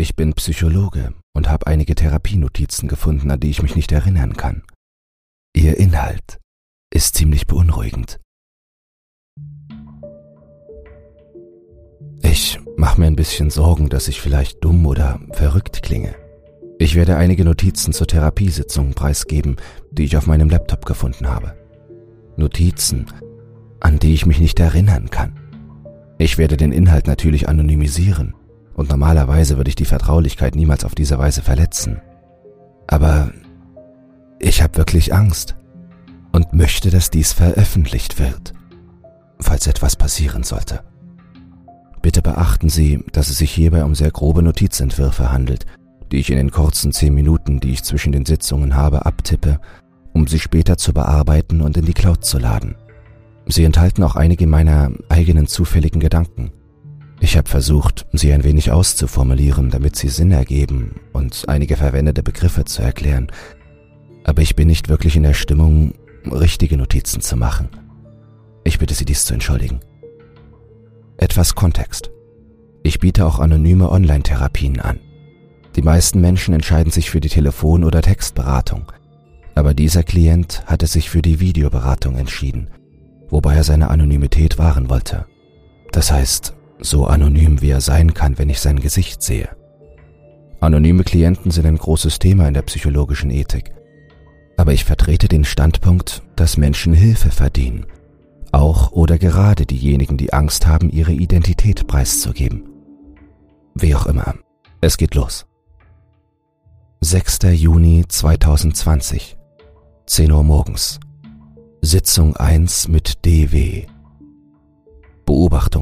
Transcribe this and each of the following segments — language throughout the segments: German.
Ich bin Psychologe und habe einige Therapienotizen gefunden, an die ich mich nicht erinnern kann. Ihr Inhalt ist ziemlich beunruhigend. Ich mache mir ein bisschen Sorgen, dass ich vielleicht dumm oder verrückt klinge. Ich werde einige Notizen zur Therapiesitzung preisgeben, die ich auf meinem Laptop gefunden habe. Notizen, an die ich mich nicht erinnern kann. Ich werde den Inhalt natürlich anonymisieren und normalerweise würde ich die Vertraulichkeit niemals auf diese Weise verletzen. Aber ich habe wirklich Angst und möchte, dass dies veröffentlicht wird, falls etwas passieren sollte. Bitte beachten Sie, dass es sich hierbei um sehr grobe Notizentwürfe handelt, die ich in den kurzen zehn Minuten, die ich zwischen den Sitzungen habe, abtippe, um sie später zu bearbeiten und in die Cloud zu laden. Sie enthalten auch einige meiner eigenen zufälligen Gedanken. Ich habe versucht, sie ein wenig auszuformulieren, damit sie Sinn ergeben und einige verwendete Begriffe zu erklären, aber ich bin nicht wirklich in der Stimmung, richtige Notizen zu machen. Ich bitte Sie dies zu entschuldigen. Etwas Kontext. Ich biete auch anonyme Online-Therapien an. Die meisten Menschen entscheiden sich für die Telefon- oder Textberatung, aber dieser Klient hatte sich für die Videoberatung entschieden, wobei er seine Anonymität wahren wollte. Das heißt, so anonym wie er sein kann, wenn ich sein Gesicht sehe. Anonyme Klienten sind ein großes Thema in der psychologischen Ethik, aber ich vertrete den Standpunkt, dass Menschen Hilfe verdienen auch oder gerade diejenigen, die Angst haben, ihre Identität preiszugeben. Wie auch immer, es geht los. 6. Juni 2020, 10 Uhr morgens. Sitzung 1 mit DW. Beobachtungen.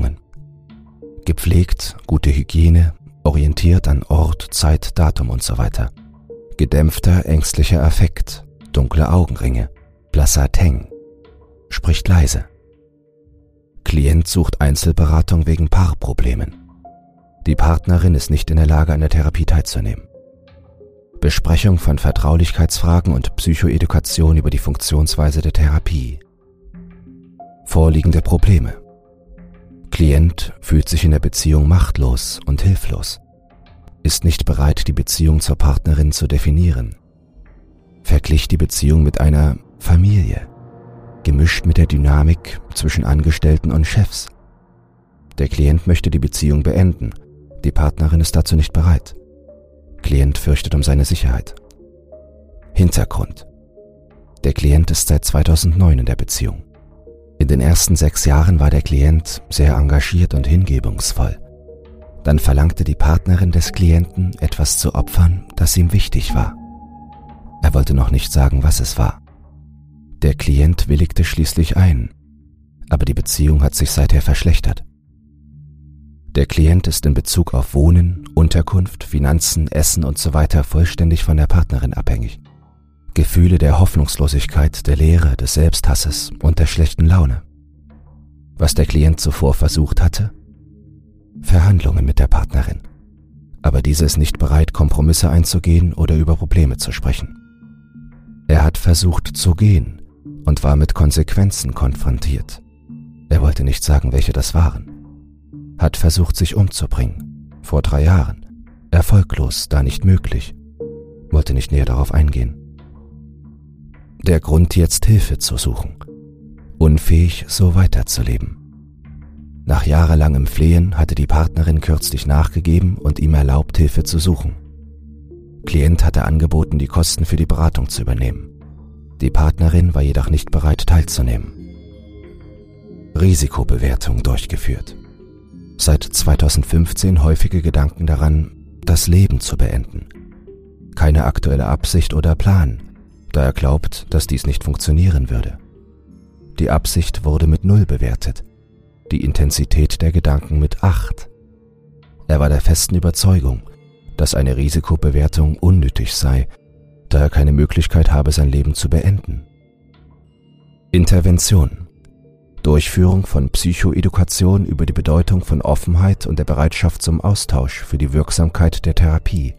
Gepflegt, gute Hygiene, orientiert an Ort, Zeit, Datum und so weiter. Gedämpfter, ängstlicher Affekt, dunkle Augenringe, blasser Teng. Spricht leise. Klient sucht Einzelberatung wegen Paarproblemen. Die Partnerin ist nicht in der Lage, an der Therapie teilzunehmen. Besprechung von Vertraulichkeitsfragen und Psychoedukation über die Funktionsweise der Therapie. Vorliegende Probleme. Klient fühlt sich in der Beziehung machtlos und hilflos, ist nicht bereit, die Beziehung zur Partnerin zu definieren, verglich die Beziehung mit einer Familie gemischt mit der Dynamik zwischen Angestellten und Chefs. Der Klient möchte die Beziehung beenden, die Partnerin ist dazu nicht bereit. Klient fürchtet um seine Sicherheit. Hintergrund. Der Klient ist seit 2009 in der Beziehung. In den ersten sechs Jahren war der Klient sehr engagiert und hingebungsvoll. Dann verlangte die Partnerin des Klienten, etwas zu opfern, das ihm wichtig war. Er wollte noch nicht sagen, was es war. Der Klient willigte schließlich ein, aber die Beziehung hat sich seither verschlechtert. Der Klient ist in Bezug auf Wohnen, Unterkunft, Finanzen, Essen usw. So vollständig von der Partnerin abhängig. Gefühle der Hoffnungslosigkeit, der Leere, des Selbsthasses und der schlechten Laune. Was der Klient zuvor versucht hatte? Verhandlungen mit der Partnerin. Aber diese ist nicht bereit, Kompromisse einzugehen oder über Probleme zu sprechen. Er hat versucht zu gehen, und war mit Konsequenzen konfrontiert. Er wollte nicht sagen, welche das waren. Hat versucht, sich umzubringen. Vor drei Jahren. Erfolglos, da nicht möglich. Wollte nicht näher darauf eingehen. Der Grund jetzt Hilfe zu suchen. Unfähig, so weiterzuleben. Nach jahrelangem Flehen hatte die Partnerin kürzlich nachgegeben und ihm erlaubt, Hilfe zu suchen. Klient hatte angeboten, die Kosten für die Beratung zu übernehmen. Die Partnerin war jedoch nicht bereit teilzunehmen. Risikobewertung durchgeführt. Seit 2015 häufige Gedanken daran, das Leben zu beenden. Keine aktuelle Absicht oder Plan, da er glaubt, dass dies nicht funktionieren würde. Die Absicht wurde mit Null bewertet, die Intensität der Gedanken mit Acht. Er war der festen Überzeugung, dass eine Risikobewertung unnötig sei da er keine Möglichkeit habe, sein Leben zu beenden. Intervention. Durchführung von Psychoedukation über die Bedeutung von Offenheit und der Bereitschaft zum Austausch für die Wirksamkeit der Therapie.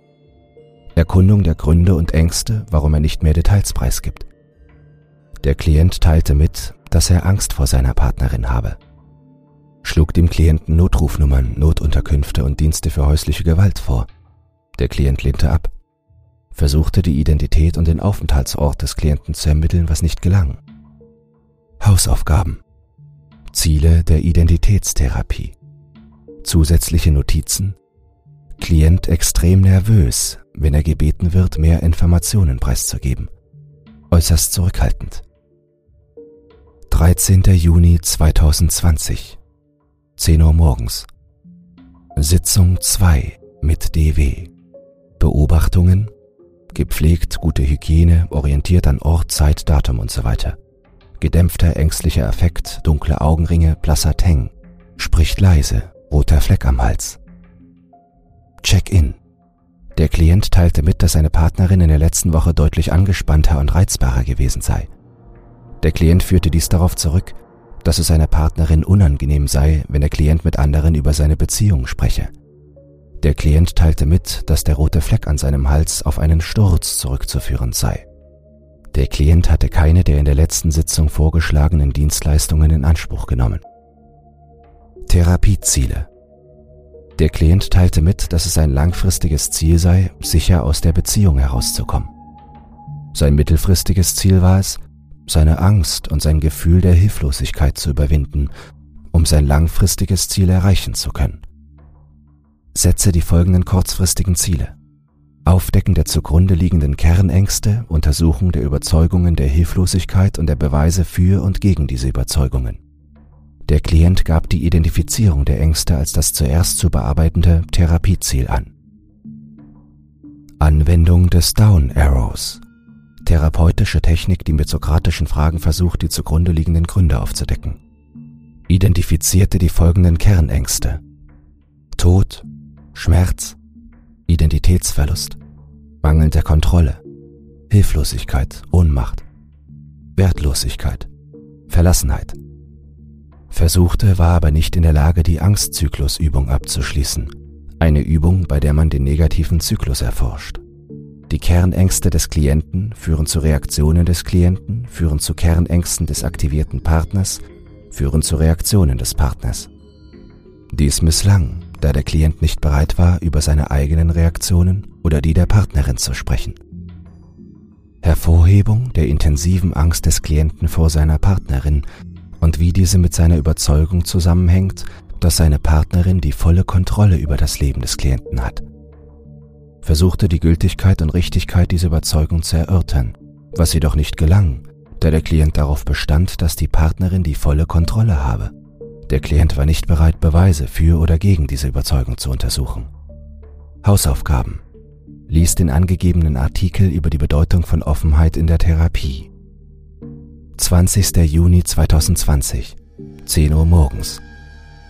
Erkundung der Gründe und Ängste, warum er nicht mehr Details preisgibt. Der Klient teilte mit, dass er Angst vor seiner Partnerin habe. Schlug dem Klienten Notrufnummern, Notunterkünfte und Dienste für häusliche Gewalt vor Der Klient lehnte ab, versuchte die Identität und den Aufenthaltsort des Klienten zu ermitteln, was nicht gelang. Hausaufgaben. Ziele der Identitätstherapie. Zusätzliche Notizen. Klient extrem nervös, wenn er gebeten wird, mehr Informationen preiszugeben. Äußerst zurückhaltend. 13. Juni 2020. 10 Uhr morgens. Sitzung 2 mit DW. Beobachtungen. Gepflegt, gute Hygiene, orientiert an Ort, Zeit, Datum und so weiter. Gedämpfter, ängstlicher Affekt, dunkle Augenringe, blasser Teng. Spricht leise, roter Fleck am Hals. Check-in. Der Klient teilte mit, dass seine Partnerin in der letzten Woche deutlich angespannter und reizbarer gewesen sei. Der Klient führte dies darauf zurück, dass es seiner Partnerin unangenehm sei, wenn der Klient mit anderen über seine Beziehung spreche. Der Klient teilte mit, dass der rote Fleck an seinem Hals auf einen Sturz zurückzuführen sei. Der Klient hatte keine der in der letzten Sitzung vorgeschlagenen Dienstleistungen in Anspruch genommen. Therapieziele Der Klient teilte mit, dass es ein langfristiges Ziel sei, sicher aus der Beziehung herauszukommen. Sein mittelfristiges Ziel war es, seine Angst und sein Gefühl der Hilflosigkeit zu überwinden, um sein langfristiges Ziel erreichen zu können. Setze die folgenden kurzfristigen Ziele. Aufdecken der zugrunde liegenden Kernängste, Untersuchung der Überzeugungen der Hilflosigkeit und der Beweise für und gegen diese Überzeugungen. Der Klient gab die Identifizierung der Ängste als das zuerst zu bearbeitende Therapieziel an. Anwendung des Down Arrows therapeutische Technik, die mit sokratischen Fragen versucht, die zugrunde liegenden Gründe aufzudecken. Identifizierte die folgenden Kernängste. Tod, Schmerz, Identitätsverlust, mangelnde Kontrolle, Hilflosigkeit, Ohnmacht, Wertlosigkeit, Verlassenheit. Versuchte, war aber nicht in der Lage, die Angstzyklusübung abzuschließen, eine Übung, bei der man den negativen Zyklus erforscht. Die Kernängste des Klienten führen zu Reaktionen des Klienten, führen zu Kernängsten des aktivierten Partners, führen zu Reaktionen des Partners. Dies misslang, da der Klient nicht bereit war, über seine eigenen Reaktionen oder die der Partnerin zu sprechen. Hervorhebung der intensiven Angst des Klienten vor seiner Partnerin und wie diese mit seiner Überzeugung zusammenhängt, dass seine Partnerin die volle Kontrolle über das Leben des Klienten hat versuchte die Gültigkeit und Richtigkeit dieser Überzeugung zu erörtern, was jedoch nicht gelang, da der Klient darauf bestand, dass die Partnerin die volle Kontrolle habe. Der Klient war nicht bereit, Beweise für oder gegen diese Überzeugung zu untersuchen. Hausaufgaben. Lies den angegebenen Artikel über die Bedeutung von Offenheit in der Therapie. 20. Juni 2020, 10 Uhr morgens.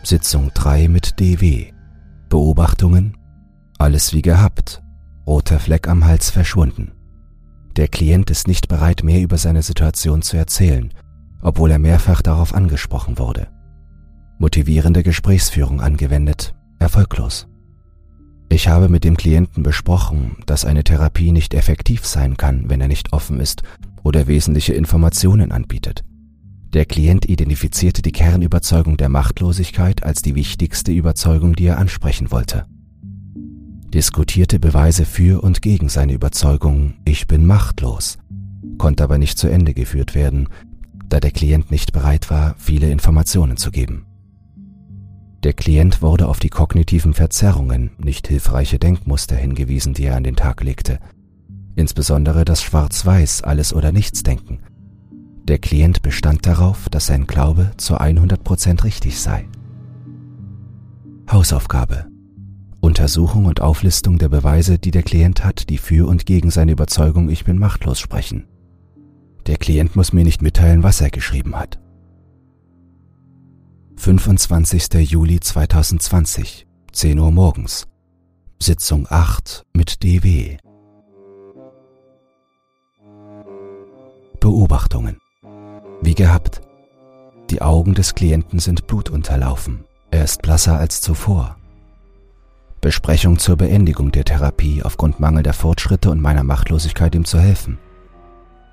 Sitzung 3 mit DW. Beobachtungen? Alles wie gehabt roter Fleck am Hals verschwunden. Der Klient ist nicht bereit, mehr über seine Situation zu erzählen, obwohl er mehrfach darauf angesprochen wurde. Motivierende Gesprächsführung angewendet, erfolglos. Ich habe mit dem Klienten besprochen, dass eine Therapie nicht effektiv sein kann, wenn er nicht offen ist oder wesentliche Informationen anbietet. Der Klient identifizierte die Kernüberzeugung der Machtlosigkeit als die wichtigste Überzeugung, die er ansprechen wollte diskutierte Beweise für und gegen seine Überzeugung, ich bin machtlos, konnte aber nicht zu Ende geführt werden, da der Klient nicht bereit war, viele Informationen zu geben. Der Klient wurde auf die kognitiven Verzerrungen, nicht hilfreiche Denkmuster hingewiesen, die er an den Tag legte, insbesondere das Schwarz-Weiß alles oder nichts Denken. Der Klient bestand darauf, dass sein Glaube zu 100% richtig sei. Hausaufgabe Untersuchung und Auflistung der Beweise, die der Klient hat, die für und gegen seine Überzeugung Ich bin machtlos sprechen. Der Klient muss mir nicht mitteilen, was er geschrieben hat. 25. Juli 2020, 10 Uhr morgens. Sitzung 8 mit DW. Beobachtungen. Wie gehabt. Die Augen des Klienten sind blutunterlaufen. Er ist blasser als zuvor. Besprechung zur Beendigung der Therapie aufgrund mangelnder Fortschritte und meiner Machtlosigkeit ihm zu helfen.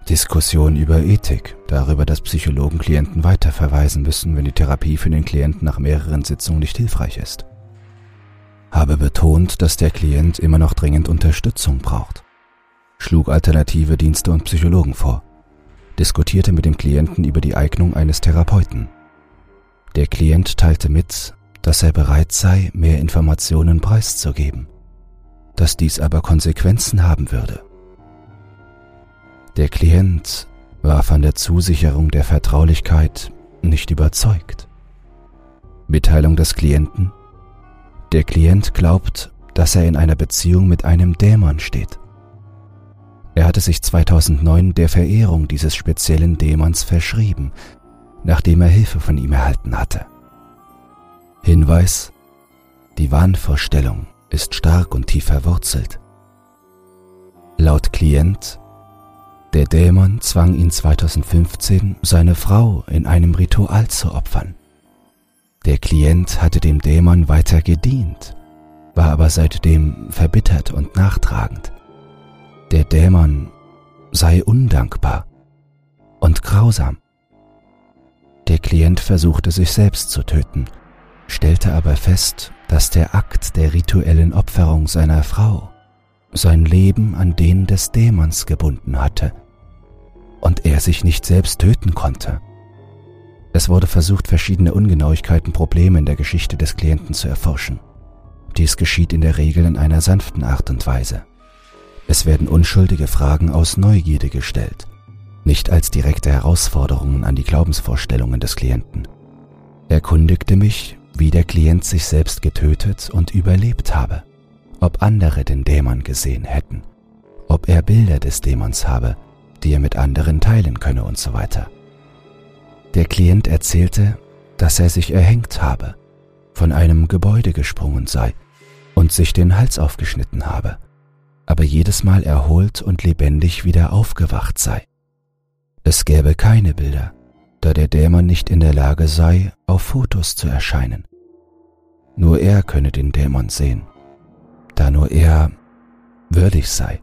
Diskussion über Ethik, darüber, dass Psychologen Klienten weiterverweisen müssen, wenn die Therapie für den Klienten nach mehreren Sitzungen nicht hilfreich ist. habe betont, dass der Klient immer noch dringend Unterstützung braucht, schlug alternative Dienste und Psychologen vor, diskutierte mit dem Klienten über die Eignung eines Therapeuten. Der Klient teilte mit, dass er bereit sei, mehr Informationen preiszugeben, dass dies aber Konsequenzen haben würde. Der Klient war von der Zusicherung der Vertraulichkeit nicht überzeugt. Mitteilung des Klienten Der Klient glaubt, dass er in einer Beziehung mit einem Dämon steht. Er hatte sich 2009 der Verehrung dieses speziellen Dämons verschrieben, nachdem er Hilfe von ihm erhalten hatte. Hinweis Die Wahnvorstellung ist stark und tief verwurzelt. Laut Klient Der Dämon zwang ihn 2015, seine Frau in einem Ritual zu opfern. Der Klient hatte dem Dämon weiter gedient, war aber seitdem verbittert und nachtragend. Der Dämon sei undankbar und grausam. Der Klient versuchte sich selbst zu töten, stellte aber fest, dass der Akt der rituellen Opferung seiner Frau sein Leben an den des Dämons gebunden hatte und er sich nicht selbst töten konnte. Es wurde versucht, verschiedene Ungenauigkeiten, Probleme in der Geschichte des Klienten zu erforschen. Dies geschieht in der Regel in einer sanften Art und Weise. Es werden unschuldige Fragen aus Neugierde gestellt, nicht als direkte Herausforderungen an die Glaubensvorstellungen des Klienten. Erkundigte mich, wie der Klient sich selbst getötet und überlebt habe, ob andere den Dämon gesehen hätten, ob er Bilder des Dämons habe, die er mit anderen teilen könne und so weiter. Der Klient erzählte, dass er sich erhängt habe, von einem Gebäude gesprungen sei und sich den Hals aufgeschnitten habe, aber jedes Mal erholt und lebendig wieder aufgewacht sei. Es gäbe keine Bilder, da der Dämon nicht in der Lage sei, auf Fotos zu erscheinen. Nur er könne den Dämon sehen, da nur er würdig sei.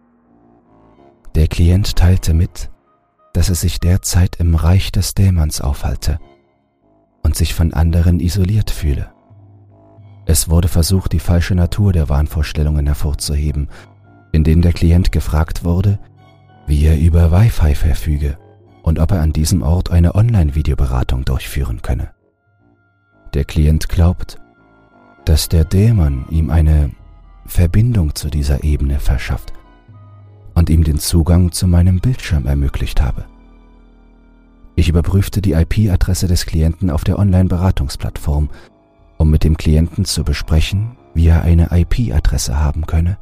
Der Klient teilte mit, dass er sich derzeit im Reich des Dämons aufhalte und sich von anderen isoliert fühle. Es wurde versucht, die falsche Natur der Wahnvorstellungen hervorzuheben, indem der Klient gefragt wurde, wie er über Wi-Fi verfüge und ob er an diesem Ort eine Online-Videoberatung durchführen könne. Der Klient glaubt, dass der Dämon ihm eine Verbindung zu dieser Ebene verschafft und ihm den Zugang zu meinem Bildschirm ermöglicht habe. Ich überprüfte die IP-Adresse des Klienten auf der Online-Beratungsplattform, um mit dem Klienten zu besprechen, wie er eine IP-Adresse haben könne,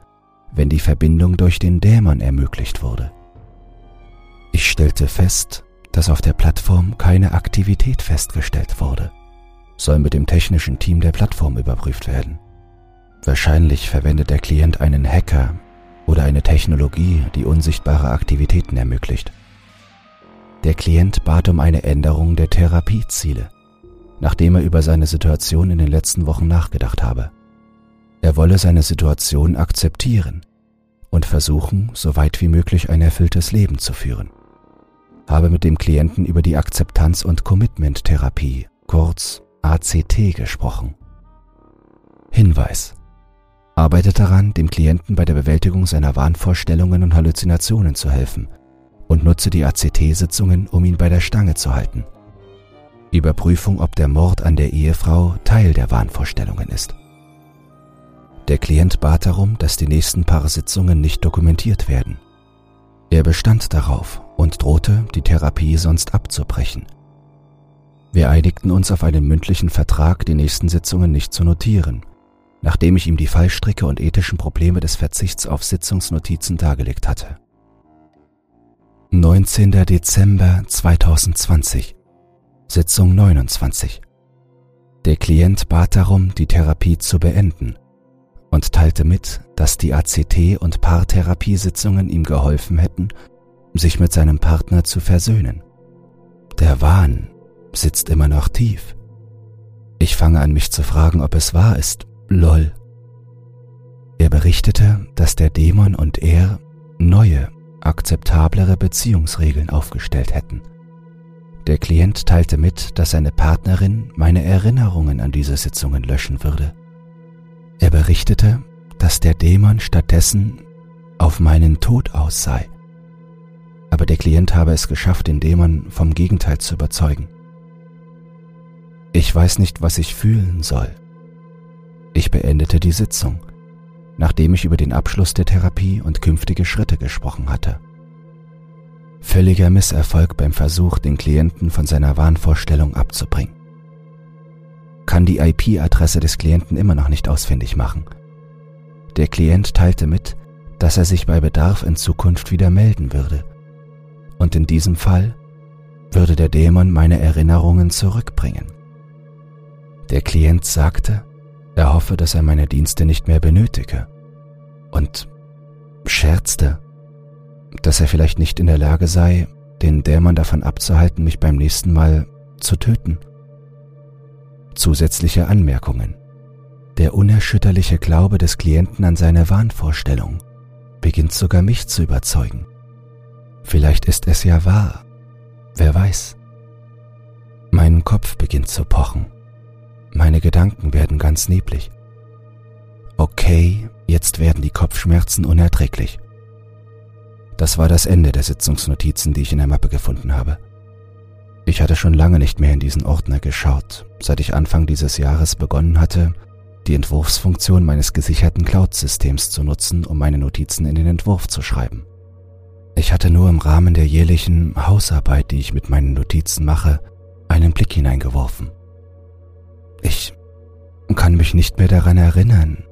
wenn die Verbindung durch den Dämon ermöglicht wurde. Ich stellte fest, dass auf der Plattform keine Aktivität festgestellt wurde, soll mit dem technischen Team der Plattform überprüft werden. Wahrscheinlich verwendet der Klient einen Hacker, oder eine Technologie, die unsichtbare Aktivitäten ermöglicht. Der Klient bat um eine Änderung der Therapieziele, nachdem er über seine Situation in den letzten Wochen nachgedacht habe. Er wolle seine Situation akzeptieren und versuchen, so weit wie möglich ein erfülltes Leben zu führen. Habe mit dem Klienten über die Akzeptanz- und Commitment-Therapie, kurz ACT, gesprochen. Hinweis arbeitet daran, dem Klienten bei der Bewältigung seiner Wahnvorstellungen und Halluzinationen zu helfen und nutze die ACT-Sitzungen, um ihn bei der Stange zu halten. Überprüfung, ob der Mord an der Ehefrau Teil der Wahnvorstellungen ist. Der Klient bat darum, dass die nächsten paar Sitzungen nicht dokumentiert werden. Er bestand darauf und drohte, die Therapie sonst abzubrechen. Wir einigten uns auf einen mündlichen Vertrag, die nächsten Sitzungen nicht zu notieren nachdem ich ihm die Fallstricke und ethischen Probleme des Verzichts auf Sitzungsnotizen dargelegt hatte. 19. Dezember 2020 Sitzung 29 Der Klient bat darum, die Therapie zu beenden und teilte mit, dass die ACT- und Paartherapiesitzungen ihm geholfen hätten, sich mit seinem Partner zu versöhnen. Der Wahn sitzt immer noch tief. Ich fange an mich zu fragen, ob es wahr ist, Lol. Er berichtete, dass der Dämon und er neue, akzeptablere Beziehungsregeln aufgestellt hätten. Der Klient teilte mit, dass seine Partnerin meine Erinnerungen an diese Sitzungen löschen würde. Er berichtete, dass der Dämon stattdessen auf meinen Tod aus sei. Aber der Klient habe es geschafft, den Dämon vom Gegenteil zu überzeugen. Ich weiß nicht, was ich fühlen soll. Ich beendete die Sitzung, nachdem ich über den Abschluss der Therapie und künftige Schritte gesprochen hatte. Völliger Misserfolg beim Versuch, den Klienten von seiner Wahnvorstellung abzubringen. Kann die IP-Adresse des Klienten immer noch nicht ausfindig machen. Der Klient teilte mit, dass er sich bei Bedarf in Zukunft wieder melden würde. Und in diesem Fall würde der Dämon meine Erinnerungen zurückbringen. Der Klient sagte, er hoffe, dass er meine Dienste nicht mehr benötige und scherzte, dass er vielleicht nicht in der Lage sei, den Dämon davon abzuhalten, mich beim nächsten Mal zu töten. Zusätzliche Anmerkungen. Der unerschütterliche Glaube des Klienten an seine Wahnvorstellung beginnt sogar mich zu überzeugen. Vielleicht ist es ja wahr, wer weiß. Mein Kopf beginnt zu pochen. Meine Gedanken werden ganz neblig. Okay, jetzt werden die Kopfschmerzen unerträglich. Das war das Ende der Sitzungsnotizen, die ich in der Mappe gefunden habe. Ich hatte schon lange nicht mehr in diesen Ordner geschaut, seit ich Anfang dieses Jahres begonnen hatte, die Entwurfsfunktion meines gesicherten Cloud-Systems zu nutzen, um meine Notizen in den Entwurf zu schreiben. Ich hatte nur im Rahmen der jährlichen Hausarbeit, die ich mit meinen Notizen mache, einen Blick hineingeworfen. Ich kann mich nicht mehr daran erinnern,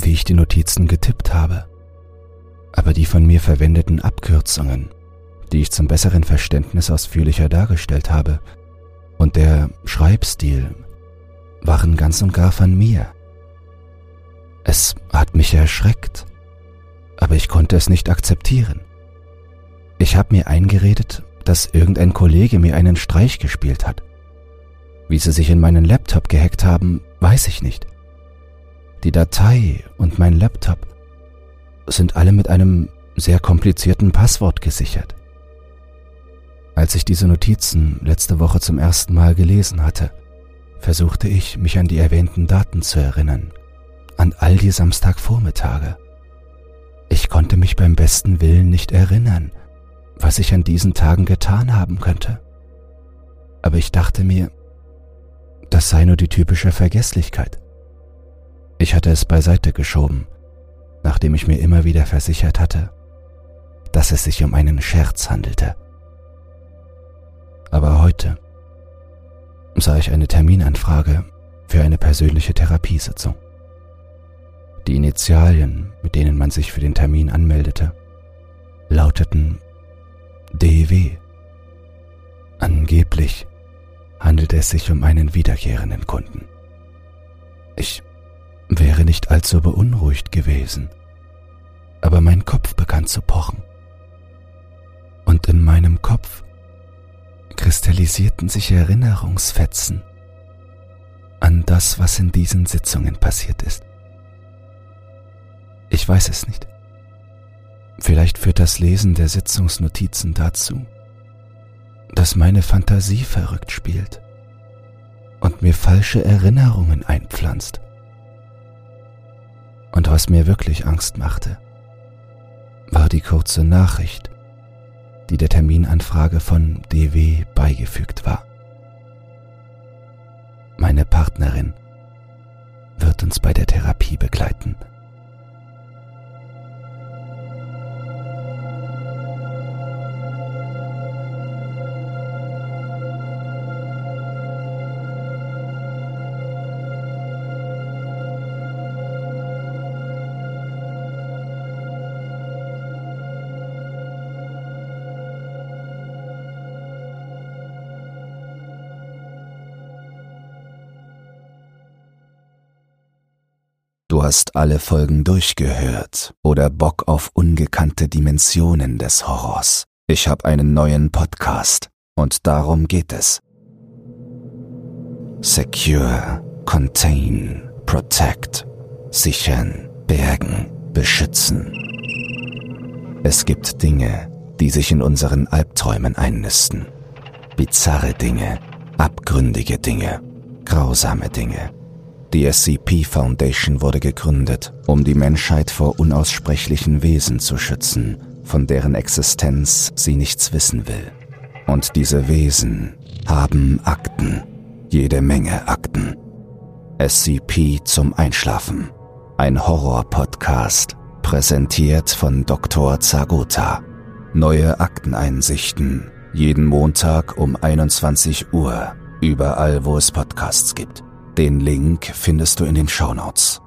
wie ich die Notizen getippt habe, aber die von mir verwendeten Abkürzungen, die ich zum besseren Verständnis ausführlicher dargestellt habe, und der Schreibstil waren ganz und gar von mir. Es hat mich erschreckt, aber ich konnte es nicht akzeptieren. Ich habe mir eingeredet, dass irgendein Kollege mir einen Streich gespielt hat. Wie sie sich in meinen Laptop gehackt haben, weiß ich nicht. Die Datei und mein Laptop sind alle mit einem sehr komplizierten Passwort gesichert. Als ich diese Notizen letzte Woche zum ersten Mal gelesen hatte, versuchte ich, mich an die erwähnten Daten zu erinnern, an all die Samstagvormittage. Ich konnte mich beim besten Willen nicht erinnern, was ich an diesen Tagen getan haben könnte. Aber ich dachte mir, das sei nur die typische Vergesslichkeit. Ich hatte es beiseite geschoben, nachdem ich mir immer wieder versichert hatte, dass es sich um einen Scherz handelte. Aber heute sah ich eine Terminanfrage für eine persönliche Therapiesitzung. Die Initialien, mit denen man sich für den Termin anmeldete, lauteten DW. Angeblich handelte es sich um einen wiederkehrenden Kunden. Ich wäre nicht allzu beunruhigt gewesen, aber mein Kopf begann zu pochen. Und in meinem Kopf kristallisierten sich Erinnerungsfetzen an das, was in diesen Sitzungen passiert ist. Ich weiß es nicht. Vielleicht führt das Lesen der Sitzungsnotizen dazu, dass meine Fantasie verrückt spielt und mir falsche Erinnerungen einpflanzt. Und was mir wirklich Angst machte, war die kurze Nachricht, die der Terminanfrage von DW beigefügt war. Meine Partnerin wird uns bei der Therapie begleiten. Du hast alle Folgen durchgehört oder Bock auf ungekannte Dimensionen des Horrors. Ich habe einen neuen Podcast und darum geht es. Secure, Contain, Protect, Sichern, Bergen, Beschützen. Es gibt Dinge, die sich in unseren Albträumen einnisten. Bizarre Dinge, abgründige Dinge, grausame Dinge Die SCP Foundation wurde gegründet, um die Menschheit vor unaussprechlichen Wesen zu schützen, von deren Existenz sie nichts wissen will. Und diese Wesen haben Akten, jede Menge Akten. SCP zum Einschlafen. Ein Horror-Podcast, präsentiert von Dr. Zagota. Neue Akteneinsichten, jeden Montag um 21 Uhr, überall wo es Podcasts gibt. Den Link findest du in den Shownotes.